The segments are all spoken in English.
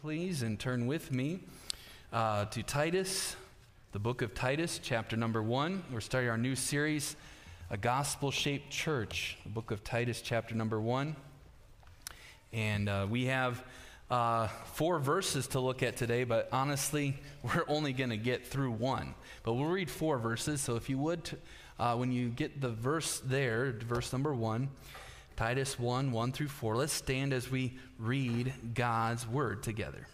please, and turn with me uh, to Titus, the book of Titus, chapter number one. We're starting our new series, A Gospel Shaped Church, the book of Titus, chapter number one. And uh, we have uh, four verses to look at today, but honestly, we're only going to get through one. But we'll read four verses, so if you would, uh, when you get the verse there, verse number one, Titus 1 1 through 4. Let's stand as we read God's word together.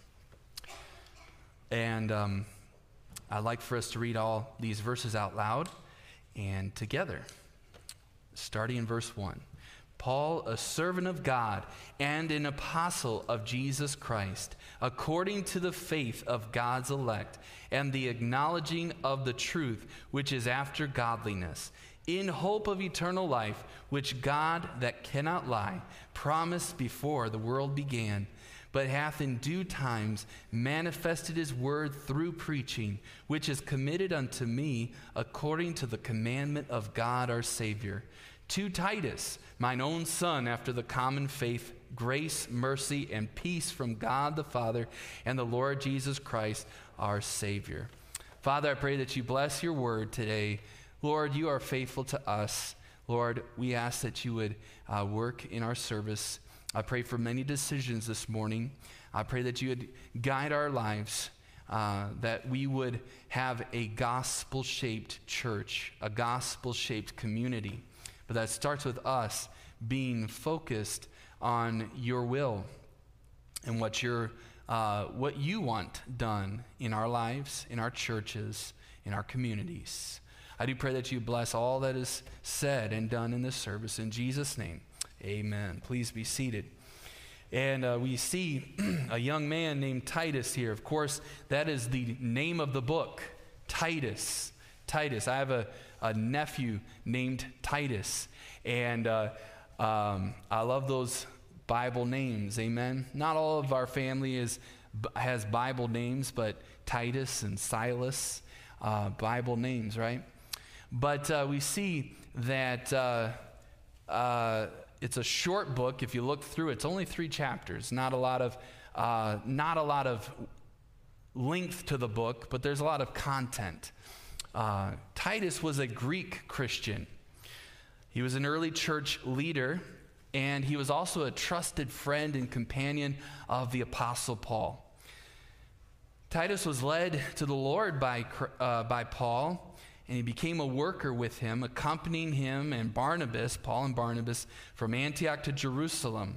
And um, I'd like for us to read all these verses out loud and together. Starting in verse 1. Paul, a servant of God and an apostle of Jesus Christ, according to the faith of God's elect and the acknowledging of the truth which is after godliness in hope of eternal life, which God, that cannot lie, promised before the world began, but hath in due times manifested his word through preaching, which is committed unto me according to the commandment of God our Savior. To Titus, mine own son, after the common faith, grace, mercy, and peace from God the Father and the Lord Jesus Christ our Savior. Father, I pray that you bless your word today Lord, you are faithful to us. Lord, we ask that you would uh, work in our service. I pray for many decisions this morning. I pray that you would guide our lives, uh, that we would have a gospel shaped church, a gospel shaped community. But that starts with us being focused on your will and what, you uh, what you want done in our lives, in our churches, in our communities. I do pray that you bless all that is said and done in this service. In Jesus' name, amen. Please be seated. And uh, we see a young man named Titus here. Of course, that is the name of the book Titus. Titus. I have a, a nephew named Titus. And uh, um, I love those Bible names. Amen. Not all of our family is, has Bible names, but Titus and Silas, uh, Bible names, right? But uh, we see that uh, uh, it's a short book. If you look through, it's only three chapters. Not a lot of, uh, not a lot of length to the book, but there's a lot of content. Uh, Titus was a Greek Christian. He was an early church leader, and he was also a trusted friend and companion of the Apostle Paul. Titus was led to the Lord by, uh, by Paul and he became a worker with him, accompanying him and Barnabas, Paul and Barnabas, from Antioch to Jerusalem.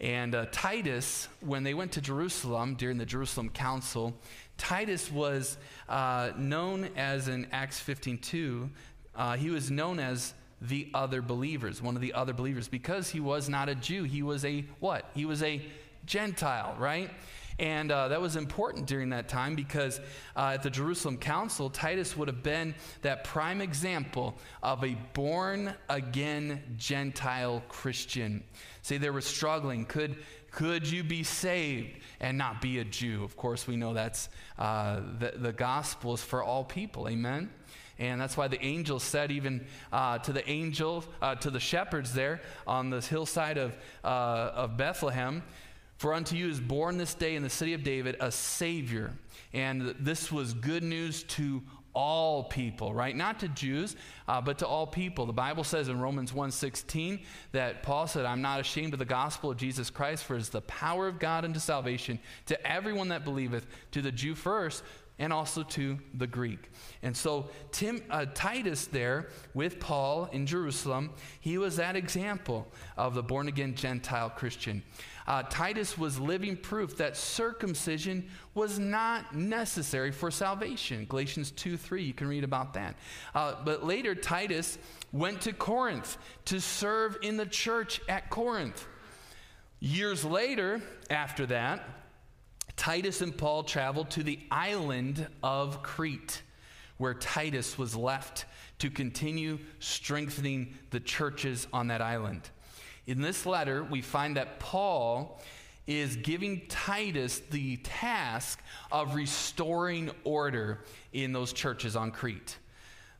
And uh, Titus, when they went to Jerusalem during the Jerusalem Council, Titus was uh, known as in Acts 15:2, uh, he was known as the other believers, one of the other believers, because he was not a Jew. He was a what? He was a Gentile, right? And uh, that was important during that time because uh, at the Jerusalem Council, Titus would have been that prime example of a born again Gentile Christian. See, they were struggling. Could, could you be saved and not be a Jew? Of course, we know that's uh, the, the gospel is for all people. Amen? And that's why the angel said, even uh, to the angel, uh, to the shepherds there on the hillside of, uh, of Bethlehem, for unto you is born this day in the city of David a Savior. And this was good news to all people, right? Not to Jews, uh, but to all people. The Bible says in Romans 1:16 that Paul said, "I'm not ashamed of the gospel of Jesus Christ, for it is the power of God unto salvation to everyone that believeth, to the Jew first, and also to the Greek. And so Tim, uh, Titus there with Paul in Jerusalem, he was that example of the born again Gentile Christian. Uh, Titus was living proof that circumcision was not necessary for salvation. Galatians 2 3, you can read about that. Uh, but later, Titus went to Corinth to serve in the church at Corinth. Years later, after that, Titus and Paul traveled to the island of Crete, where Titus was left to continue strengthening the churches on that island. In this letter, we find that Paul is giving Titus the task of restoring order in those churches on Crete.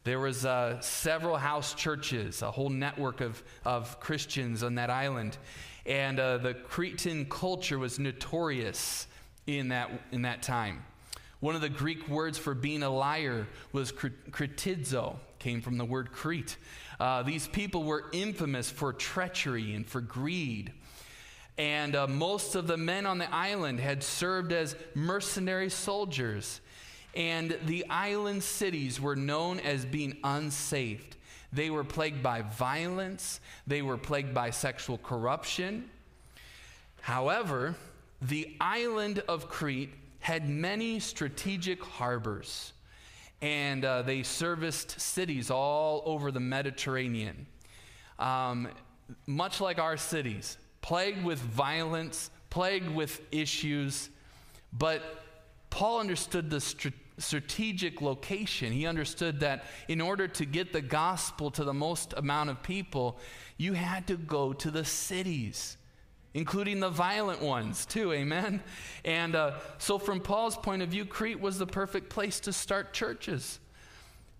There was uh, several house churches, a whole network of, of Christians on that island. And uh, the Cretan culture was notorious in that, in that time. One of the Greek words for being a liar was kritizo, came from the word Crete. Uh, these people were infamous for treachery and for greed. And uh, most of the men on the island had served as mercenary soldiers. And the island cities were known as being unsafe. They were plagued by violence, they were plagued by sexual corruption. However, the island of Crete had many strategic harbors, and uh, they serviced cities all over the Mediterranean. Um, much like our cities, plagued with violence, plagued with issues, but Paul understood the strategic strategic location. He understood that in order to get the gospel to the most amount of people, you had to go to the cities, including the violent ones, too. Amen? And uh, so, from Paul's point of view, Crete was the perfect place to start churches.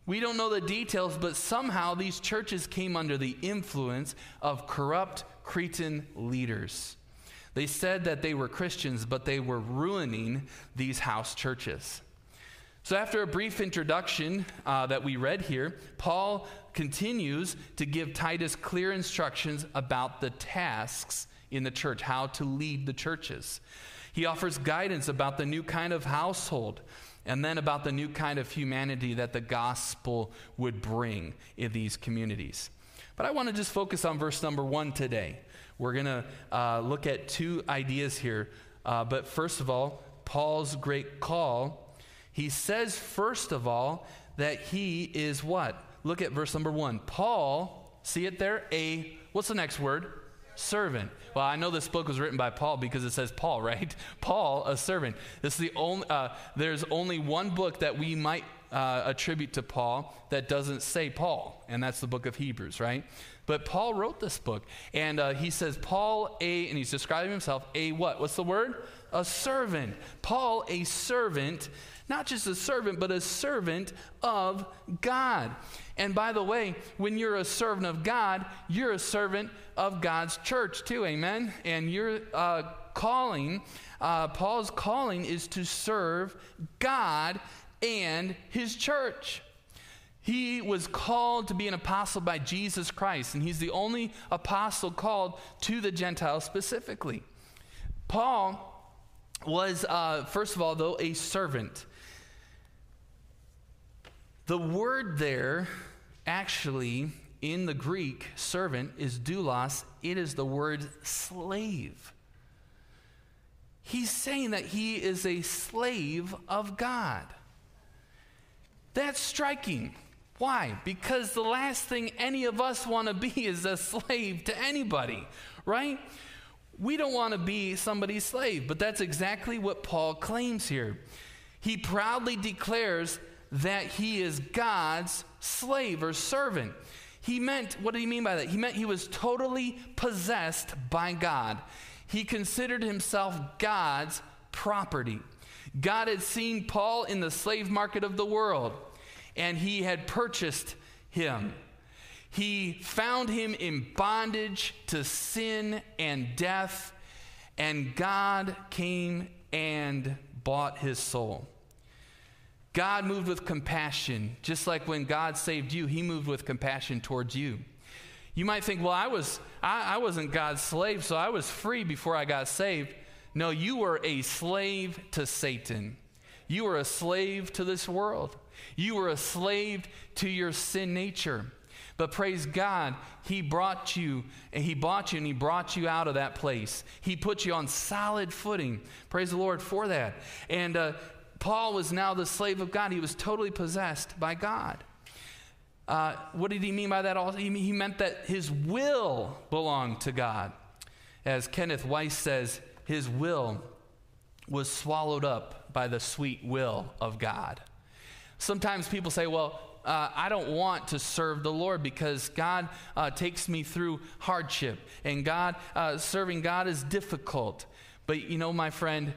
We don't know the details, but somehow these churches came under the influence of corrupt Cretan leaders. They said that they were Christians, but they were ruining these house churches. So, after a brief introduction uh, that we read here, Paul continues to give Titus clear instructions about the tasks in the church, how to lead the churches. He offers guidance about the new kind of household and then about the new kind of humanity that the gospel would bring in these communities. But I want to just focus on verse number one today. We're going to uh, look at two ideas here. Uh, but first of all, Paul's great call he says, first of all, that he is what? Look at verse number one. Paul, see it there? A, what's the next word? Servant. Well, I know this book was written by Paul because it says Paul, right? Paul, a servant. This is the only, uh, there's only one book that we might uh, attribute to Paul that doesn't say Paul, and that's the book of Hebrews, right? But Paul wrote this book, and uh, he says, Paul, a, and he's describing himself, a what? What's the word? A servant. Paul, a servant not just a servant, but a servant of God. And by the way, when you're a servant of God, you're a servant of God's church too. Amen. And your uh, calling, uh, Paul's calling, is to serve God and his church. He was called to be an apostle by Jesus Christ, and he's the only apostle called to the Gentiles specifically. Paul was, uh, first of all, though, a servant. The word there, actually, in the Greek, servant, is doulos. It is the word slave. He's saying that he is a slave of God. That's striking. Why? Because the last thing any of us want to be is a slave to anybody, right? We don't want to be somebody's slave, but that's exactly what Paul claims here. He proudly declares that he is God's slave or servant. He meant, what did he mean by that? He meant he was totally possessed by God. He considered himself God's property. God had seen Paul in the slave market of the world, and he had purchased him. He found him in bondage to sin and death, and God came and bought his soul. God moved with compassion. Just like when God saved you, he moved with compassion towards you. You might think, well, I, was, I, I wasn't God's slave, so I was free before I got saved. No, you were a slave to Satan. You were a slave to this world. You were a slave to your sin nature. But praise God, He brought you and He bought you and He brought you out of that place. He put you on solid footing. Praise the Lord for that. And uh, Paul was now the slave of God. He was totally possessed by God. Uh, what did he mean by that? Also, he meant that his will belonged to God. As Kenneth Weiss says, his will was swallowed up by the sweet will of God. Sometimes people say, well, uh, I don't want to serve the Lord because God uh, takes me through hardship and God, uh, serving God is difficult. But you know, my friend,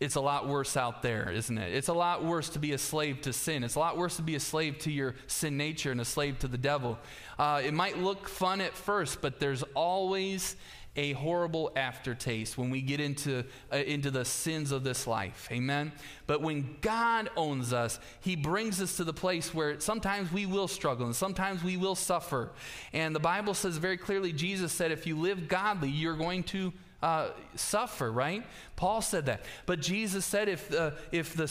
it's a lot worse out there, isn't it? It's a lot worse to be a slave to sin. It's a lot worse to be a slave to your sin nature and a slave to the devil. Uh, it might look fun at first, but there's always a horrible aftertaste when we get into, uh, into the sins of this life. Amen? But when God owns us, He brings us to the place where sometimes we will struggle and sometimes we will suffer. And the Bible says very clearly, Jesus said, if you live godly, you're going to uh, suffer, right? Paul said that. But Jesus said if, uh, if, the,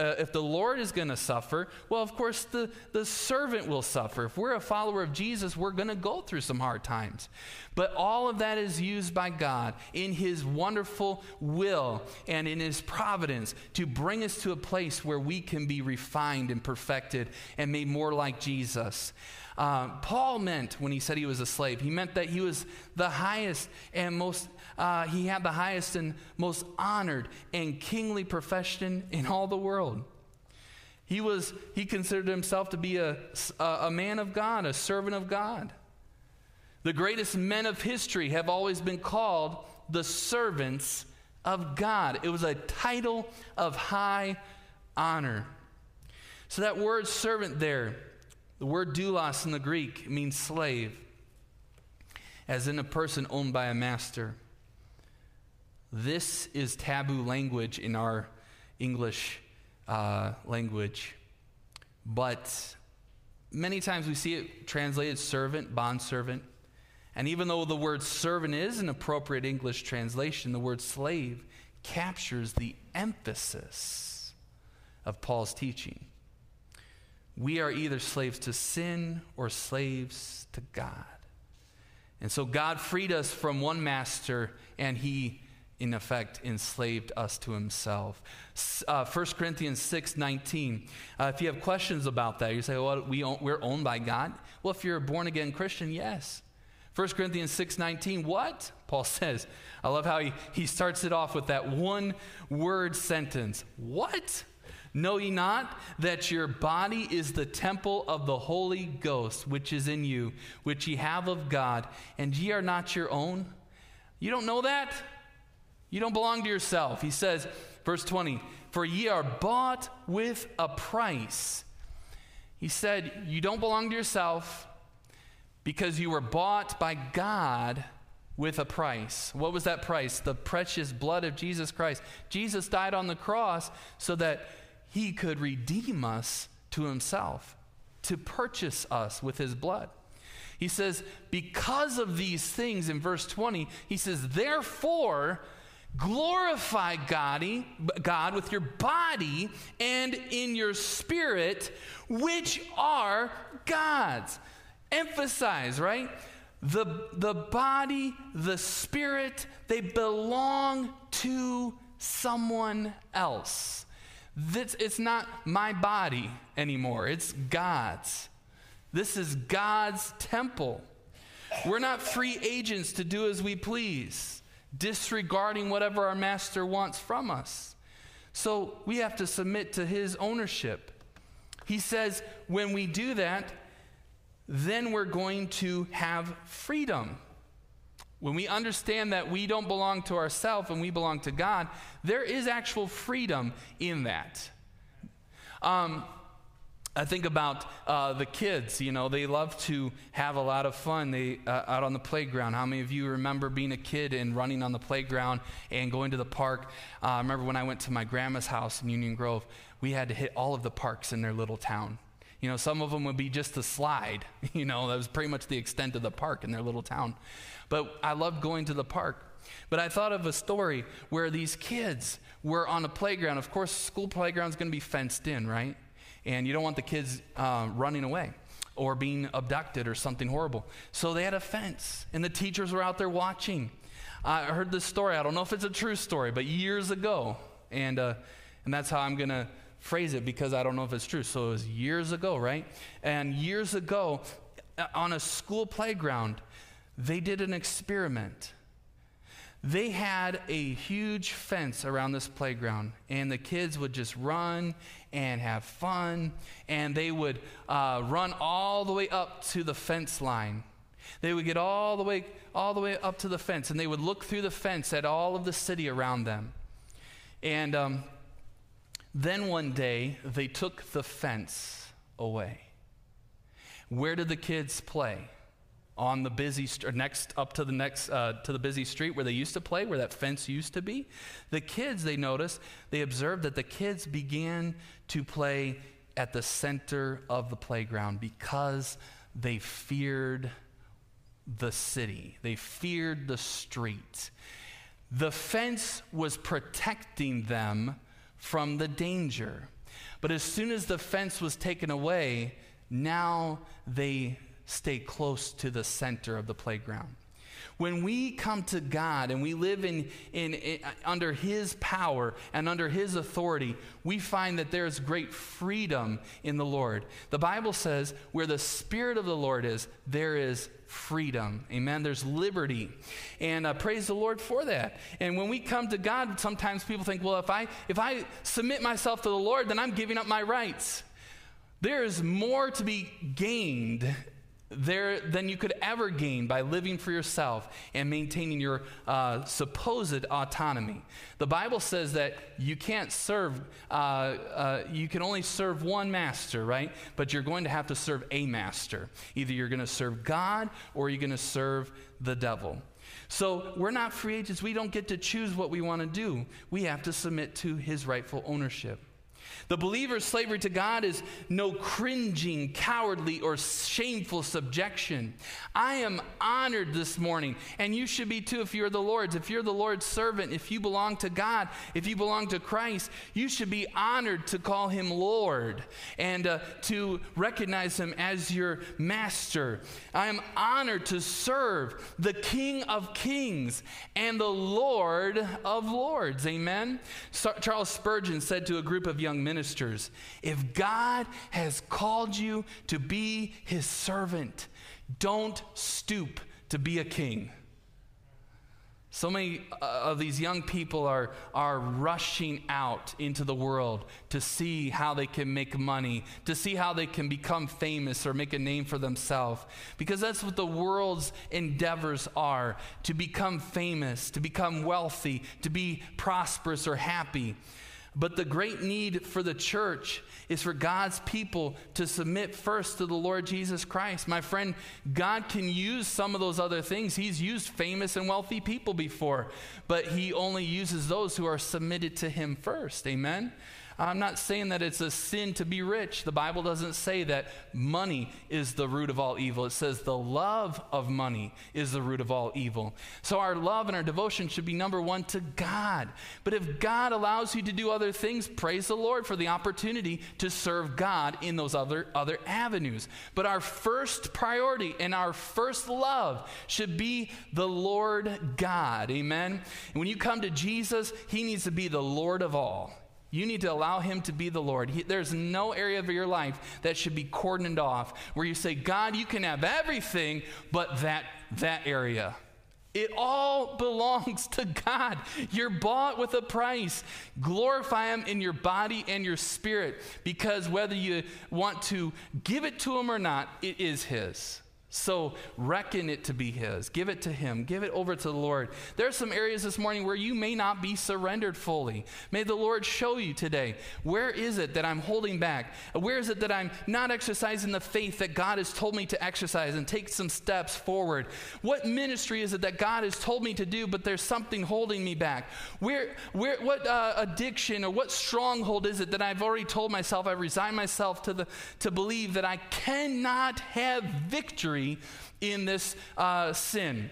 uh, if the Lord is going to suffer, well, of course, the, the servant will suffer. If we're a follower of Jesus, we're going to go through some hard times. But all of that is used by God in His wonderful will and in His providence to bring us to a place where we can be refined and perfected and made more like Jesus. Uh, Paul meant when he said he was a slave, he meant that he was the highest and most, uh, he had the highest and most honored and kingly profession in all the world. He was, he considered himself to be a, a man of God, a servant of God. The greatest men of history have always been called the servants of God. It was a title of high honor. So that word servant there the word doulos in the Greek means slave, as in a person owned by a master. This is taboo language in our English uh, language, but many times we see it translated servant, bondservant. And even though the word servant is an appropriate English translation, the word slave captures the emphasis of Paul's teaching we are either slaves to sin or slaves to God. And so God freed us from one master and he in effect enslaved us to himself. Uh, 1 Corinthians 6 19. Uh, if you have questions about that, you say, well, we own, we're owned by God. Well, if you're a born again Christian, yes. 1 Corinthians 6 19, what? Paul says. I love how he, he starts it off with that one word sentence. What? Know ye not that your body is the temple of the Holy Ghost, which is in you, which ye have of God, and ye are not your own? You don't know that? You don't belong to yourself. He says, verse 20, For ye are bought with a price. He said, You don't belong to yourself because you were bought by God with a price. What was that price? The precious blood of Jesus Christ. Jesus died on the cross so that he could redeem us to himself, to purchase us with his blood. He says, because of these things in verse 20, he says, therefore, glorify God, God with your body and in your spirit, which are God's. Emphasize, right? The, the body, the spirit, they belong to someone else. This, it's not my body anymore, it's God's. This is God's temple. We're not free agents to do as we please, disregarding whatever our master wants from us. So we have to submit to his ownership. He says when we do that, then we're going to have freedom. When we understand that we don't belong to ourselves and we belong to God, there is actual freedom in that. Um, I think about uh, the kids. You know, they love to have a lot of fun. They uh, out on the playground. How many of you remember being a kid and running on the playground and going to the park? Uh, I remember when I went to my grandma's house in Union Grove. We had to hit all of the parks in their little town. You know, some of them would be just a slide. You know, that was pretty much the extent of the park in their little town. But I loved going to the park. But I thought of a story where these kids were on a playground. Of course, school playground is going to be fenced in, right? And you don't want the kids uh, running away or being abducted or something horrible. So they had a fence, and the teachers were out there watching. I heard this story. I don't know if it's a true story, but years ago, and uh, and that's how I'm gonna phrase it because I don't know if it's true. So it was years ago, right? And years ago, uh, on a school playground, they did an experiment. They had a huge fence around this playground, and the kids would just run and have fun, and they would uh, run all the way up to the fence line. They would get all the way all the way up to the fence, and they would look through the fence at all of the city around them. And um, then one day, they took the fence away. Where did the kids play? On the busy st- next up to the next uh, to the busy street where they used to play where that fence used to be. The kids they noticed they observed that the kids began to play at the center of the playground because they feared the city. They feared the street. The fence was protecting them from the danger. But as soon as the fence was taken away now they stay close to the center of the playground. When we come to God and we live in, in, in, under His power and under His authority, we find that there's great freedom in the Lord. The Bible says, where the Spirit of the Lord is, there is freedom. Amen. There's liberty. And uh, praise the Lord for that. And when we come to God, sometimes people think, well, if I, if I submit myself to the Lord, then I'm giving up my rights. There is more to be gained there than you could ever gain by living for yourself and maintaining your uh, supposed autonomy. The Bible says that you can't serve, uh, uh, you can only serve one master, right? But you're going to have to serve a master. Either you're going to serve God or you're going to serve the devil. So we're not free agents. We don't get to choose what we want to do. We have to submit to his rightful ownership. The believer's slavery to God is no cringing, cowardly, or shameful subjection. I am honored this morning, and you should be too if you're the Lord's. If you're the Lord's servant, if you belong to God, if you belong to Christ, you should be honored to call him Lord and uh, to recognize him as your master. I am honored to serve the King of Kings and the Lord of Lords. Amen. Charles Spurgeon said to a group of young ministers if God has called you to be his servant, don't stoop to be a king. So many uh, of these young people are, are rushing out into the world to see how they can make money, to see how they can become famous or make a name for themselves. Because that's what the world's endeavors are to become famous, to become wealthy, to be prosperous or happy. But the great need for the church is for God's people to submit first to the Lord Jesus Christ. My friend, God can use some of those other things. He's used famous and wealthy people before, but He only uses those who are submitted to Him first. Amen? I'm not saying that it's a sin to be rich. The Bible doesn't say that money is the root of all evil. It says the love of money is the root of all evil. So our love and our devotion should be number one to God. But if God allows you to do other things, praise the Lord for the opportunity to serve God in those other, other avenues. But our first priority and our first love should be the Lord God. Amen. And when you come to Jesus, He needs to be the Lord of all. You need to allow Him to be the Lord. He, there's no area of your life that should be cordoned off where you say, God, you can have everything but that, that area. It all belongs to God. You're bought with a price. Glorify Him in your body and your spirit because whether you want to give it to Him or not, it is His. So reckon it to be His. Give it to Him. Give it over to the Lord. There are some areas this morning where you may not be surrendered fully. May the Lord show you today where is it that I'm holding back? Where is it that I'm not exercising the faith that God has told me to exercise and take some steps forward? What ministry is it that God has told me to do, but there's something holding me back? Where, where, what uh, addiction or what stronghold is it that I've already told myself, I've resigned myself to, the, to believe that I cannot have victory? In this uh, sin.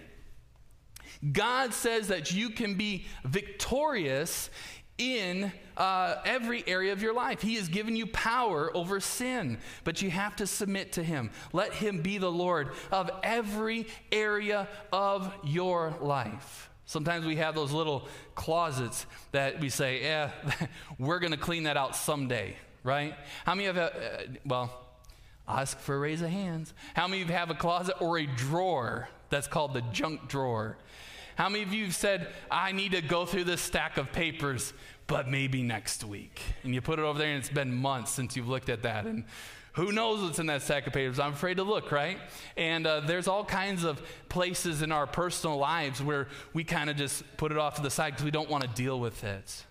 God says that you can be victorious in uh, every area of your life. He has given you power over sin, but you have to submit to Him. Let Him be the Lord of every area of your life. Sometimes we have those little closets that we say, yeah, we're going to clean that out someday, right? How many of you, uh, well, ask for a raise of hands. How many of you have a closet or a drawer that's called the junk drawer? How many of you have said, I need to go through this stack of papers, but maybe next week? And you put it over there, and it's been months since you've looked at that. And who knows what's in that stack of papers? I'm afraid to look, right? And uh, there's all kinds of places in our personal lives where we kind of just put it off to the side because we don't want to deal with it.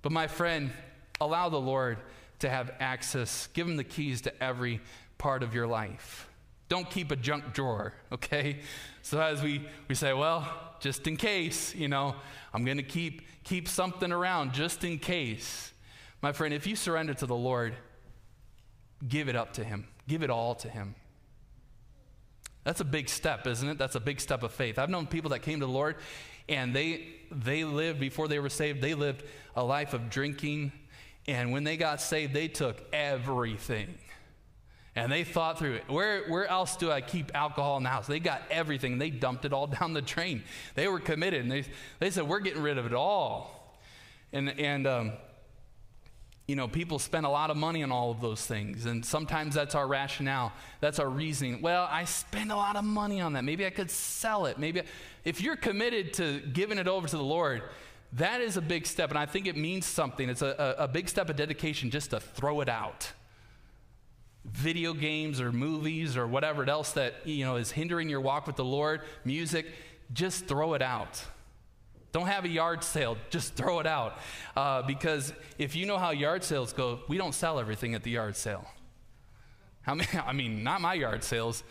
But my friend, allow the Lord to have access. Give him the keys to every part of your life. Don't keep a junk drawer, okay? So as we, we say, well, just in case, you know, I'm going to keep keep something around just in case. My friend, if you surrender to the Lord, give it up to him. Give it all to him. That's a big step, isn't it? That's a big step of faith. I've known people that came to the Lord and they they lived before they were saved, they lived a life of drinking and when they got saved, they took everything. And they thought through it. Where, where else do I keep alcohol in the house? They got everything. They dumped it all down the drain. They were committed. And they, they said, We're getting rid of it all. And, and um, you know, people spend a lot of money on all of those things. And sometimes that's our rationale. That's our reasoning. Well, I spend a lot of money on that. Maybe I could sell it. Maybe, I, if you're committed to giving it over to the Lord, that is a big step. And I think it means something. It's a, a, a big step of dedication just to throw it out video games or movies or whatever else that you know is hindering your walk with the Lord, music, just throw it out. Don't have a yard sale, just throw it out. Uh, because if you know how yard sales go, we don't sell everything at the yard sale. How many, I mean, not my yard sales,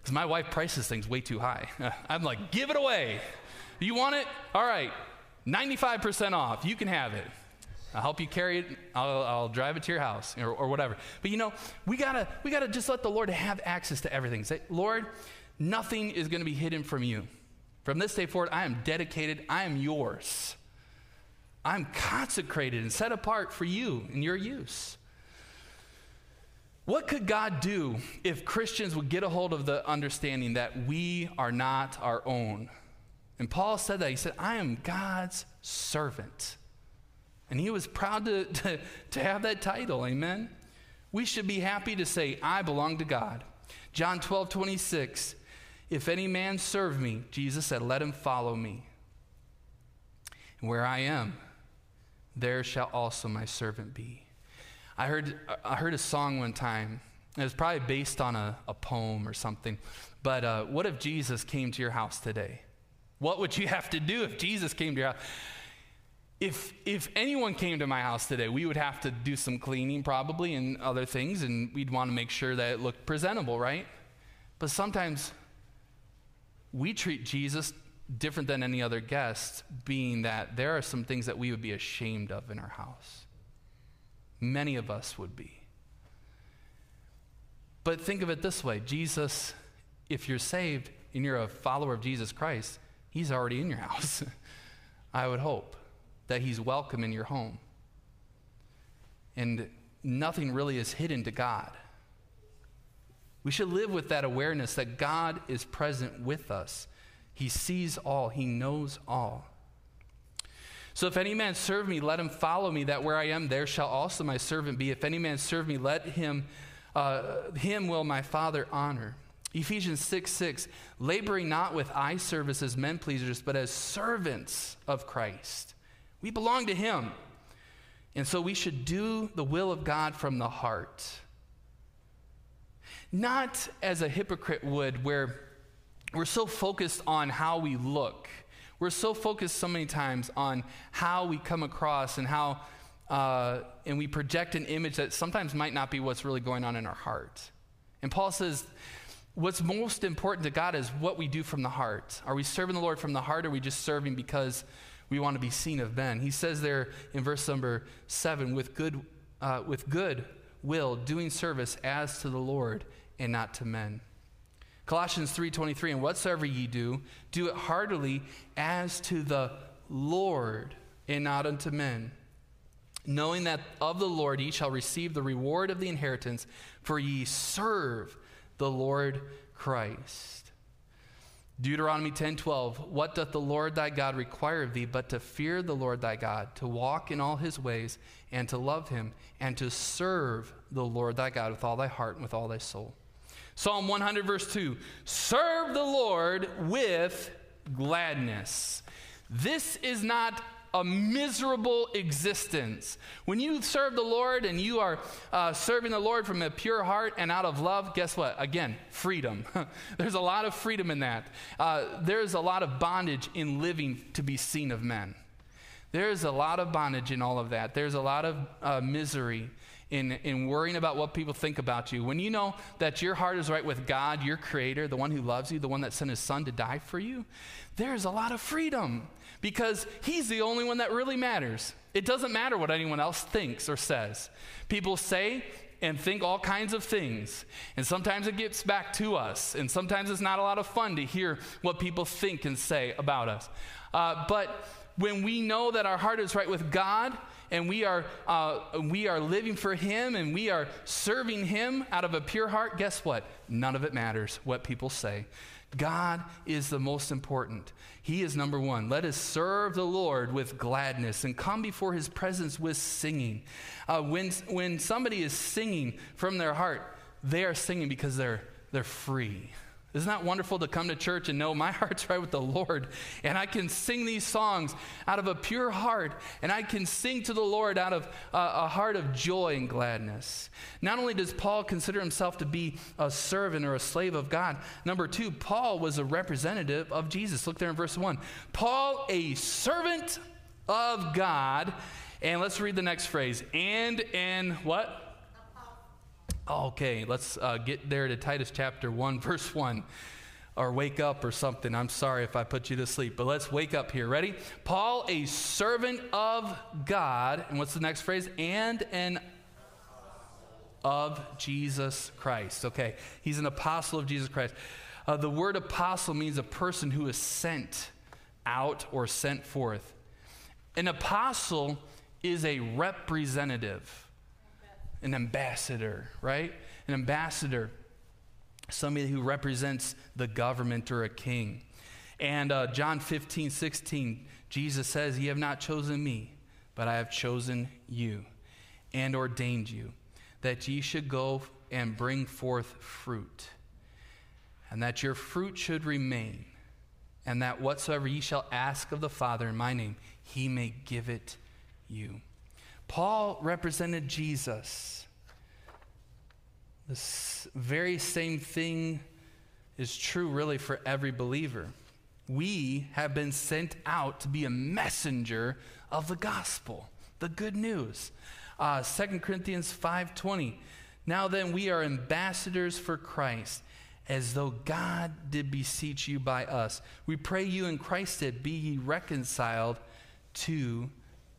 because my wife prices things way too high. I'm like, give it away. You want it? All right, 95% off. You can have it. I'll help you carry it. I'll, I'll drive it to your house or, or, whatever. But you know, we gotta we gotta just let the Lord have access to everything. Say, Lord, nothing is to be hidden from you. From this day forward, I am dedicated. I am yours. I'm consecrated and set apart for you and your use. What could God do if Christians would get a hold of the understanding that we are not our own? And Paul said that. He said, I am God's servant. And he was proud to, to, to have that title, amen? We should be happy to say, I belong to God. John 12, 26. If any man serve me, Jesus said, let him follow me. And where I am, there shall also my servant be. I heard, I heard a song one time. It was probably based on a, a poem or something. But uh, what if Jesus came to your house today? What would you have to do if Jesus came to your house? if if anyone came to my house today, we would have to do some cleaning probably and other things, and we'd want to make sure that it looked presentable, right? But sometimes we treat Jesus different than any other guest, being that there are some things that we would be ashamed of in our house. Many of us would be. But think of it this way Jesus, if you're saved and you're a follower of Jesus Christ, he's already in your house, I would hope that He's welcome in your home. And nothing really is hidden to God. We should live with that awareness that God is present with us. He sees all, He knows all. So if any man serve me, let him follow me, that where I am, there shall also my servant be. If any man serve me, let him, uh, him will my Father honor. Ephesians 6 6, laboring not with eye service as men pleasers, but as servants of Christ we belong to Him. And so we should do the will of God from the heart. Not as a hypocrite would, where we're so focused on how we look. We're so focused so many times on how we come across and how, uh, and we project an image that sometimes might not be what's really going on in our heart. And Paul says, what's most important to God is what we do from the heart. Are we serving the Lord from the heart, or are we just serving because we want to be seen of men. He says there in verse number seven, with good, uh, with good will, doing service as to the Lord and not to men. Colossians 3:23 and whatsoever ye do do it heartily as to the Lord and not unto men knowing that of the Lord ye shall receive the reward of the inheritance for ye serve the Lord Christ Deuteronomy 10:12 What doth the Lord thy God require of thee but to fear the Lord thy God to walk in all his ways and to love him and to serve the Lord thy God with all thy heart and with all thy soul. Psalm 100 verse 2 Serve the Lord with gladness. This is not a miserable existence. When you serve the Lord and you are uh, serving the Lord from a pure heart and out of love, guess what? Again, freedom. there's a lot of freedom in that. Uh, there's a lot of bondage in living to be seen of men. There's a lot of bondage in all of that. There's a lot of uh, misery in, in worrying about what people think about you, when you know that your heart is right with God, your creator, the one who loves you, the one that sent his son to die for you, there's a lot of freedom because he's the only one that really matters. It doesn't matter what anyone else thinks or says. People say and think all kinds of things. And sometimes it gets back to us. And sometimes it's not a lot of fun to hear what people think and say about us. Uh, but when we know that our heart is right with God, and we are, uh, we are living for Him and we are serving Him out of a pure heart, guess what? None of it matters what people say. God is the most important. He is number one. Let us serve the Lord with gladness and come before his presence with singing. Uh, when, when somebody is singing from their heart, they are singing because they're, they're free. Isn't that wonderful to come to church and know my heart's right with the Lord? And I can sing these songs out of a pure heart, and I can sing to the Lord out of a heart of joy and gladness. Not only does Paul consider himself to be a servant or a slave of God, number two, Paul was a representative of Jesus. Look there in verse one. Paul, a servant of God. And let's read the next phrase. And in what? Okay, let's uh, get there to Titus chapter 1, verse 1. Or wake up or something. I'm sorry if I put you to sleep, but let's wake up here. Ready? Paul, a servant of God. And what's the next phrase? And an of Jesus Christ. Okay, he's an apostle of Jesus Christ. Uh, the word apostle means a person who is sent out or sent forth. An apostle is a representative an ambassador, right? An ambassador, somebody who represents the government or a king. And uh, John 15, 16, Jesus says, Ye have not chosen me, but I have chosen you and ordained you, that ye should go and bring forth fruit, and that your fruit should remain, and that whatsoever ye shall ask of the Father in my name, he may give it you. Paul represented Jesus. This very same thing is true, really, for every believer. We have been sent out to be a messenger of the gospel, the good news. Uh, 2 Corinthians 5.20, Now then, we are ambassadors for Christ, as though God did beseech you by us. We pray you in Christ that be ye reconciled to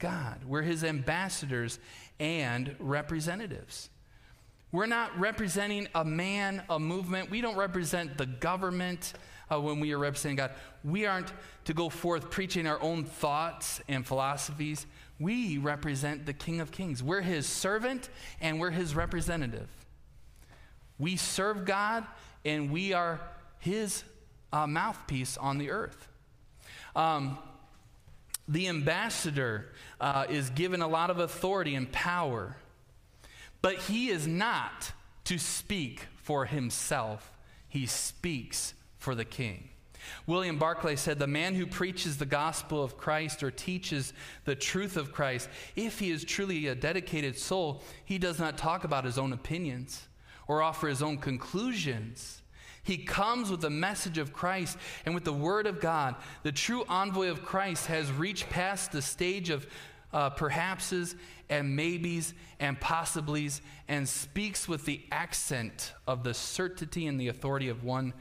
God. We're his ambassadors and representatives. We're not representing a man, a movement. We don't represent the government uh, when we are representing God. We aren't to go forth preaching our own thoughts and philosophies. We represent the King of Kings. We're his servant and we're his representative. We serve God and we are his uh, mouthpiece on the earth. Um, the ambassador uh, is given a lot of authority and power, but he is not to speak for himself, he speaks for the king. William Barclay said, The man who preaches the gospel of Christ or teaches the truth of Christ, if he is truly a dedicated soul, he does not talk about his own opinions or offer his own conclusions. He comes with the message of Christ and with the word of God. The true envoy of Christ has reached past the stage of uh, perhapses and maybes and possiblies and speaks with the accent of the certainty and the authority of one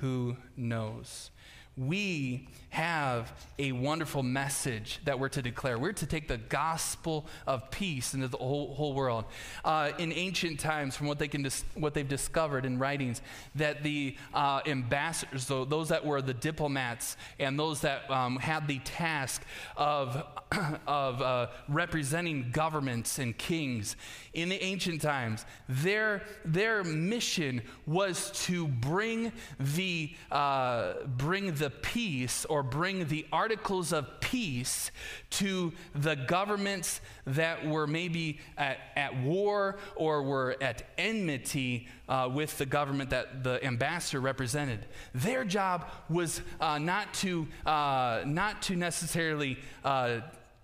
who knows we have a wonderful message that we're to declare. We're to take the gospel of peace into the whole, whole world. Uh, in ancient times, from what, they can dis- what they've discovered in writings, that the uh, ambassadors, so those that were the diplomats and those that um, had the task of, of uh, representing governments and kings in the ancient times, their, their mission was to bring the, uh, bring the peace or bring the articles of peace to the governments that were maybe at, at war or were at enmity uh, with the government that the ambassador represented. Their job was uh, not, to, uh, not to necessarily uh,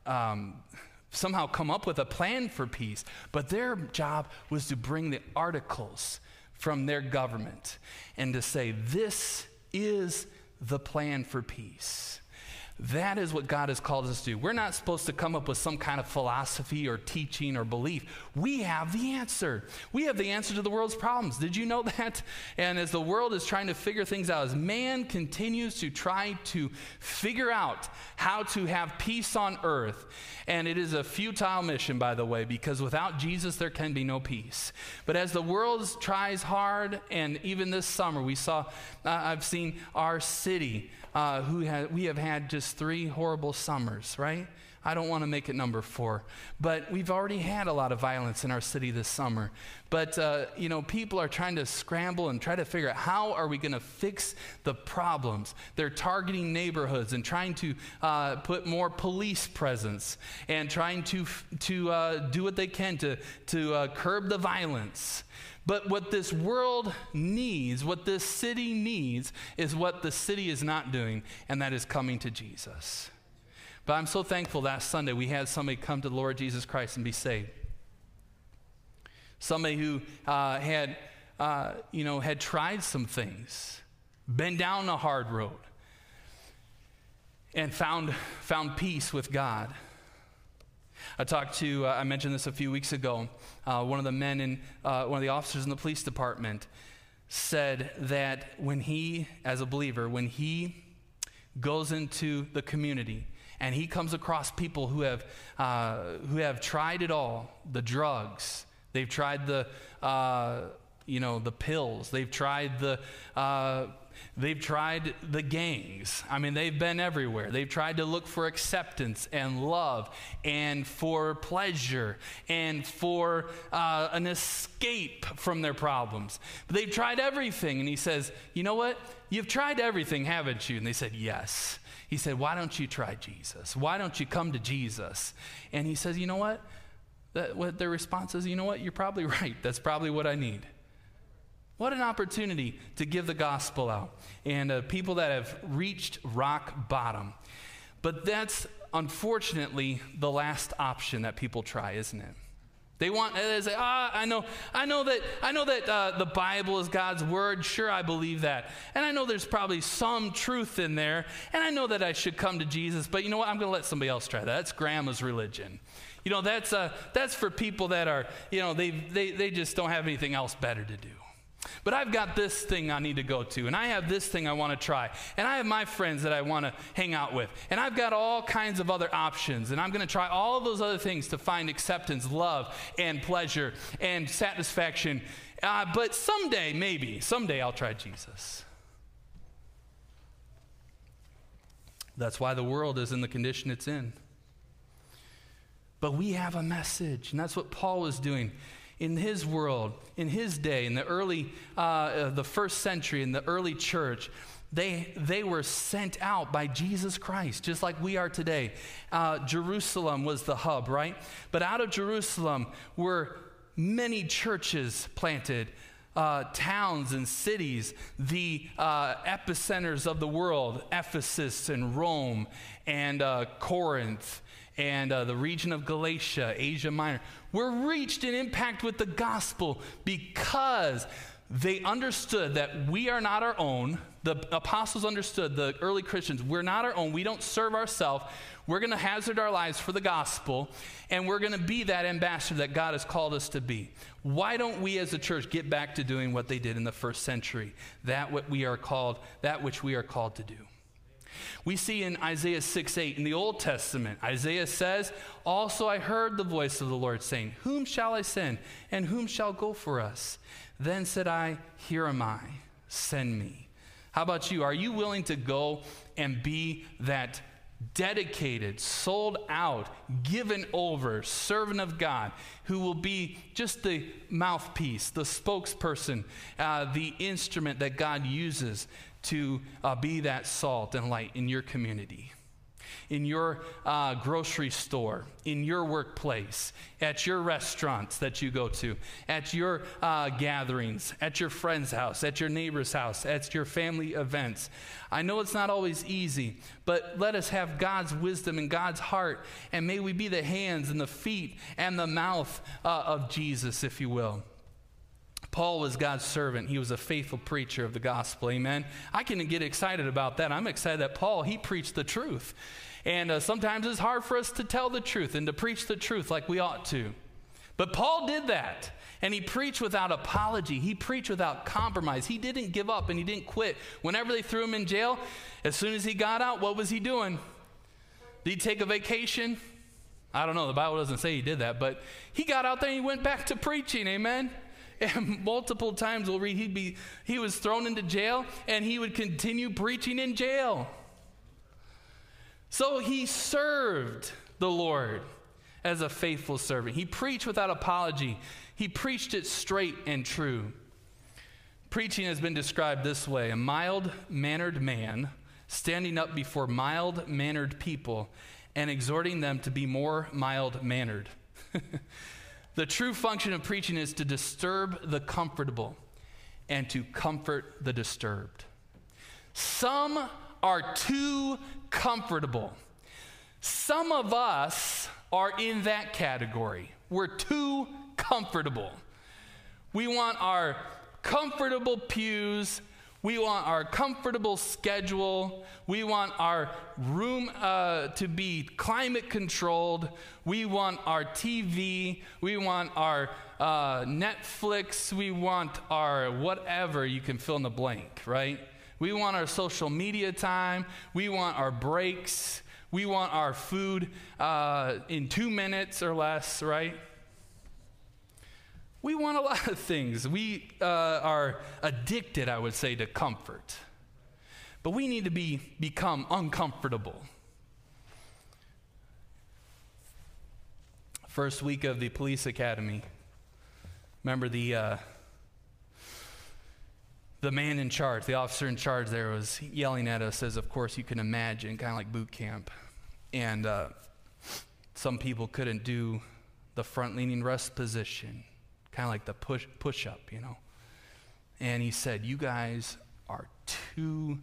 um, somehow come up with a plan for peace, but their job was to bring the articles from their government and to say, This is the plan for peace. That is what God has called us to do. We're not supposed to come up with some kind of philosophy or teaching or belief. We have the answer. We have the answer to the world's problems. Did you know that? And as the world is trying to figure things out, as man continues to try to figure out how to have peace on earth, and it is a futile mission, by the way, because without Jesus, there can be no peace. But as the world tries hard, and even this summer, we saw, uh, I've seen our city uh, who we have had just three horrible summers, right? I don't want to make it number four, but we've already had a lot of violence in our city this summer. But uh, you know, people are trying to scramble and try to figure out how are we going to fix the problems. They're targeting neighborhoods and trying to uh, put more police presence and trying to to uh, do what they can to to uh, curb the violence. But what this world needs, what this city needs, is what the city is not doing, and that is coming to Jesus. But I'm so thankful last Sunday we had somebody come to the Lord Jesus Christ and be saved. Somebody who uh, had, uh, you know, had tried some things, been down a hard road, and found, found peace with God. I talked to, uh, I mentioned this a few weeks ago. Uh, one of the men in, uh, one of the officers in the police department said that when he, as a believer, when he goes into the community and he comes across people who have, uh, who have tried it all the drugs, they've tried the, uh, you know, the pills, they've tried the, They've tried the gangs. I mean, they've been everywhere. They've tried to look for acceptance and love and for pleasure and for uh, an escape from their problems. But they've tried everything. And he says, You know what? You've tried everything, haven't you? And they said, Yes. He said, Why don't you try Jesus? Why don't you come to Jesus? And he says, You know what? That, what their response is, You know what? You're probably right. That's probably what I need. What an opportunity to give the gospel out. And uh, people that have reached rock bottom. But that's unfortunately the last option that people try, isn't it? They want they say, ah, I know, I know that, I know that uh, the Bible is God's word. Sure, I believe that, and I know there's probably some truth in there, and I know that I should come to Jesus. But you know what? I'm going to let somebody else try that. That's grandma's religion. You know, that's uh, that's for people that are, you know, they they they just don't have anything else better to do. But I've got this thing I need to go to, and I have this thing I want to try, and I have my friends that I want to hang out with, and I've got all kinds of other options, and I'm going to try all those other things to find acceptance, love, and pleasure and satisfaction. Uh, but someday, maybe, someday I'll try Jesus. That's why the world is in the condition it's in. But we have a message, and that's what Paul was doing in his world, in his day, in the early, uh, uh, the first century, in the early church, they, they were sent out by Jesus Christ, just like we are today. Uh, Jerusalem was the hub, right? But out of Jerusalem were many churches planted. Uh, towns and cities, the uh, epicenters of the world, Ephesus and Rome and uh, Corinth and uh, the region of Galatia, Asia Minor, were reached and impacted with the gospel because they understood that we are not our own. The apostles understood, the early Christians, we're not our own. We don't serve ourselves. We're going to hazard our lives for the gospel, and we're going to be that ambassador that God has called us to be. Why don't we as a church get back to doing what they did in the first century? That what we are called, that which we are called to do. We see in Isaiah 6 8 in the Old Testament, Isaiah says, Also I heard the voice of the Lord saying, Whom shall I send, and whom shall go for us? Then said I, Here am I, send me. How about you? Are you willing to go and be that dedicated, sold out, given over servant of God who will be just the mouthpiece, the spokesperson, uh, the instrument that God uses to uh, be that salt and light in your community, in your uh, grocery store, in your workplace, at your restaurants that you go to, at your uh, gatherings, at your friend's house, at your neighbor's house, at your family events. I know it's not always easy, but let us have God's wisdom and God's heart, and may we be the hands and the feet and the mouth uh, of Jesus, if you will. Paul was God's servant. He was a faithful preacher of the gospel. Amen. I can get excited about that. I'm excited that Paul, he preached the truth. And uh, sometimes it's hard for us to tell the truth and to preach the truth like we ought to. But Paul did that. And he preached without apology. He preached without compromise. He didn't give up and he didn't quit. Whenever they threw him in jail, as soon as he got out, what was he doing? Did he take a vacation? I don't know. The Bible doesn't say he did that, but he got out there and he went back to preaching. Amen. And multiple times we'll read he'd be he was thrown into jail and he would continue preaching in jail. So he served the Lord as a faithful servant. He preached without apology. He preached it straight and true. Preaching has been described this way a mild mannered man standing up before mild mannered people and exhorting them to be more mild mannered. the true function of preaching is to disturb the comfortable and to comfort the disturbed. Some are too comfortable. Some of us are in that category. We're too comfortable. We want our comfortable pews. We want our comfortable schedule. We want our room uh, to be climate controlled. We want our TV. We want our uh, Netflix. We want our whatever you can fill in the blank, right? We want our social media time. We want our breaks. We want our food uh, in two minutes or less, right? We want a lot of things. We uh, are addicted, I would say, to comfort. But we need to be, become uncomfortable. First week of the police academy. Remember the uh, the man in charge, the officer in charge there was yelling at us as, of course, you can imagine, kind of like boot camp. And uh, some people couldn't do the front leaning rest position kind of like the push push up, you know. And he said, "You guys are too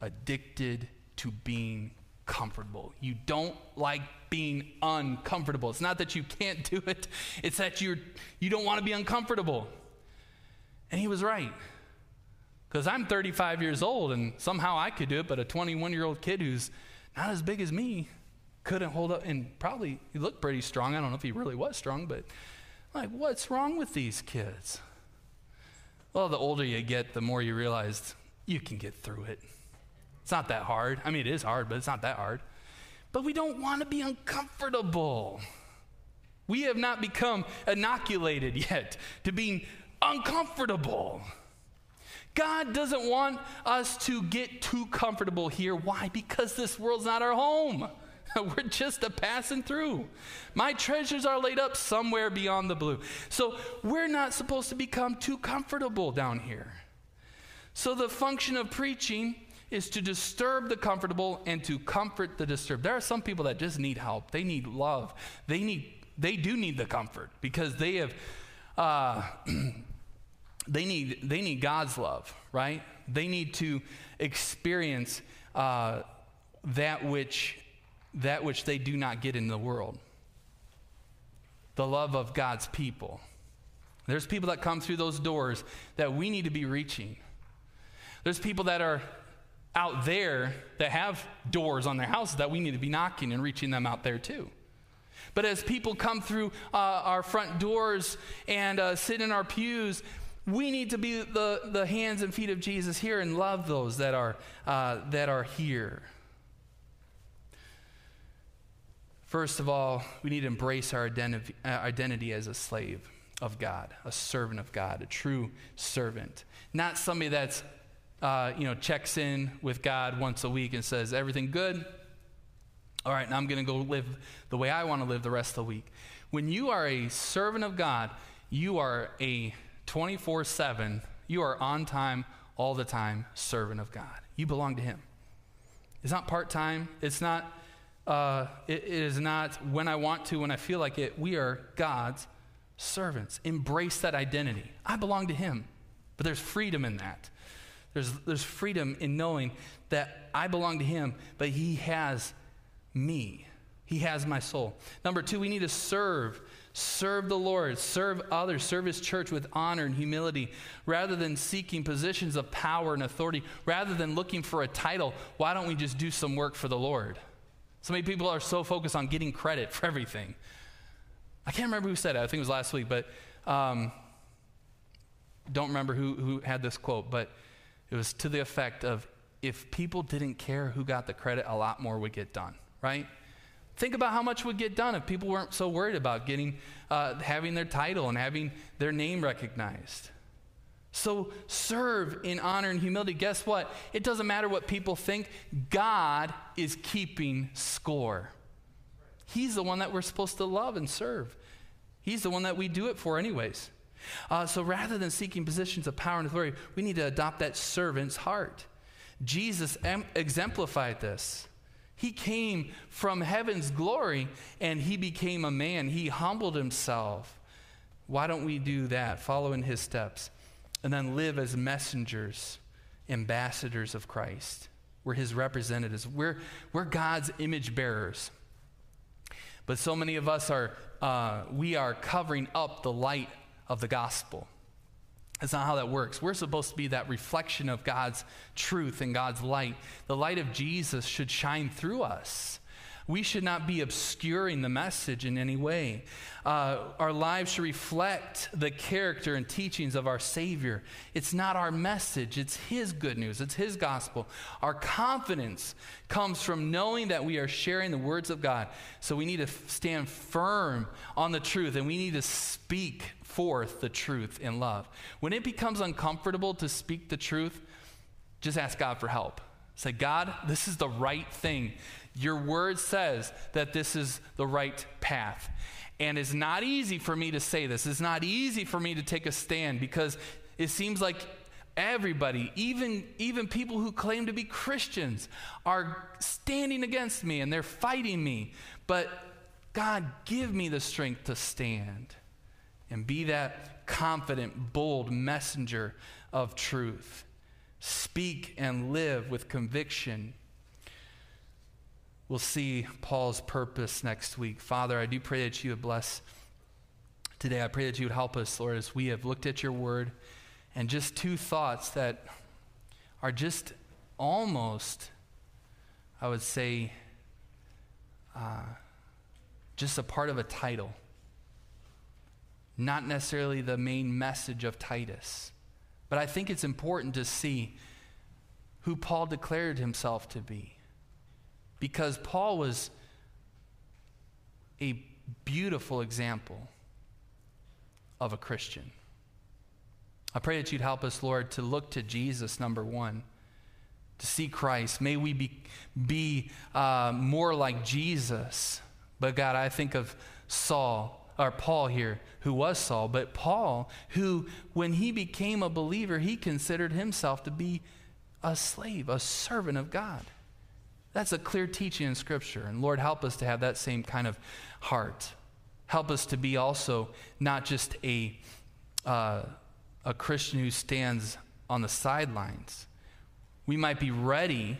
addicted to being comfortable. You don't like being uncomfortable. It's not that you can't do it, it's that you're you don't want to be uncomfortable." And he was right. Because I'm 35 years old and somehow I could do it, but a 21 year old kid who's not as big as me couldn't hold up. And probably he looked pretty strong. I don't know if he really was strong, but like, what's wrong with these kids? Well, the older you get, the more you realize you can get through it. It's not that hard. I mean, it is hard, but it's not that hard. But we don't want to be uncomfortable. We have not become inoculated yet to being uncomfortable. God doesn't want us to get too comfortable here. Why? Because this world's not our home. We're just a passing through. My treasures are laid up somewhere beyond the blue. So we're not supposed to become too comfortable down here. So the function of preaching is to disturb the comfortable and to comfort the disturbed. There are some people that just need help. They need love. They need they do need the comfort because they have uh, they need they need God's love, right? They need to experience uh, that which that which they do not get in the world the love of God's people. There's people that come through those doors that we need to be reaching. There's people that are out there that have doors on their houses that we need to be knocking and reaching them out there too. But as people come through uh, our front doors and uh, sit in our pews, we need to be the, the hands and feet of Jesus here and love those that are, uh, that are here. First of all, we need to embrace our identity, uh, identity as a slave of God, a servant of God, a true servant. Not somebody that's, uh, you know, checks in with God once a week and says, everything good? All right, now I'm going to go live the way I want to live the rest of the week. When you are a servant of God, you are a 24 7, you are on time, all the time servant of God. You belong to Him. It's not part time, it's not uh, it is not when I want to, when I feel like it. We are God's servants. Embrace that identity. I belong to Him, but there's freedom in that. There's, there's freedom in knowing that I belong to Him, but He has me. He has my soul. Number two, we need to serve. Serve the Lord, serve others, serve His church with honor and humility. Rather than seeking positions of power and authority, rather than looking for a title, why don't we just do some work for the Lord? So many people are so focused on getting credit for everything. I can't remember who said it, I think it was last week, but um, don't remember who, who had this quote, but it was to the effect of if people didn't care who got the credit, a lot more would get done, right? Think about how much would get done if people weren't so worried about getting, uh, having their title and having their name recognized. So serve in honor and humility. Guess what? It doesn't matter what people think, God is keeping score. He's the one that we're supposed to love and serve. He's the one that we do it for, anyways. Uh, so rather than seeking positions of power and authority, we need to adopt that servant's heart. Jesus em- exemplified this. He came from heaven's glory and he became a man. He humbled himself. Why don't we do that? Follow in his steps. And then live as messengers, ambassadors of Christ. We're his representatives. We're, we're God's image bearers. But so many of us are, uh, we are covering up the light of the gospel. That's not how that works. We're supposed to be that reflection of God's truth and God's light. The light of Jesus should shine through us. We should not be obscuring the message in any way. Uh, our lives should reflect the character and teachings of our Savior. It's not our message, it's His good news, it's His gospel. Our confidence comes from knowing that we are sharing the words of God. So we need to stand firm on the truth and we need to speak forth the truth in love. When it becomes uncomfortable to speak the truth, just ask God for help. Say, God, this is the right thing. Your word says that this is the right path. And it's not easy for me to say this. It's not easy for me to take a stand because it seems like everybody, even, even people who claim to be Christians, are standing against me and they're fighting me. But God, give me the strength to stand and be that confident, bold messenger of truth. Speak and live with conviction We'll see Paul's purpose next week. Father, I do pray that you would bless today. I pray that you would help us, Lord, as we have looked at your word and just two thoughts that are just almost, I would say, uh, just a part of a title, not necessarily the main message of Titus. But I think it's important to see who Paul declared himself to be because Paul was a beautiful example of a Christian. I pray that you'd help us, Lord, to look to Jesus, number one, to see Christ. May we be, be uh, more like Jesus. But God, I think of Saul, or Paul here, who was Saul, but Paul, who, when he became a believer, he considered himself to be a slave, a servant of God. That's a clear teaching in Scripture. And Lord, help us to have that same kind of heart. Help us to be also not just a, uh, a Christian who stands on the sidelines. We might be ready,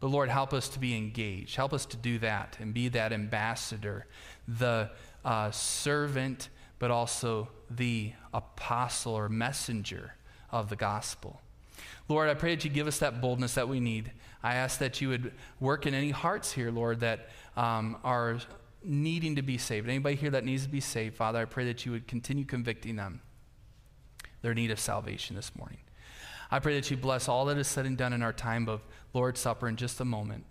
but Lord, help us to be engaged. Help us to do that and be that ambassador, the uh, servant, but also the apostle or messenger of the gospel. Lord, I pray that you give us that boldness that we need. I ask that you would work in any hearts here, Lord, that um, are needing to be saved. Anybody here that needs to be saved, Father, I pray that you would continue convicting them their need of salvation this morning. I pray that you bless all that is said and done in our time of Lord's Supper in just a moment.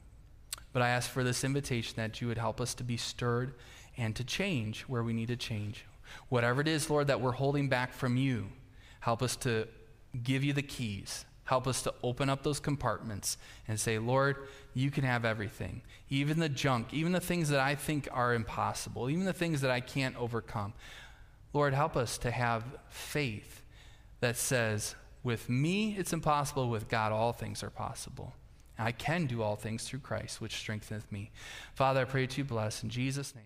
But I ask for this invitation that you would help us to be stirred and to change where we need to change. Whatever it is, Lord, that we're holding back from you, help us to give you the keys Help us to open up those compartments and say, Lord, you can have everything. Even the junk, even the things that I think are impossible, even the things that I can't overcome. Lord, help us to have faith that says, with me it's impossible, with God all things are possible. I can do all things through Christ, which strengtheneth me. Father, I pray that you bless in Jesus' name.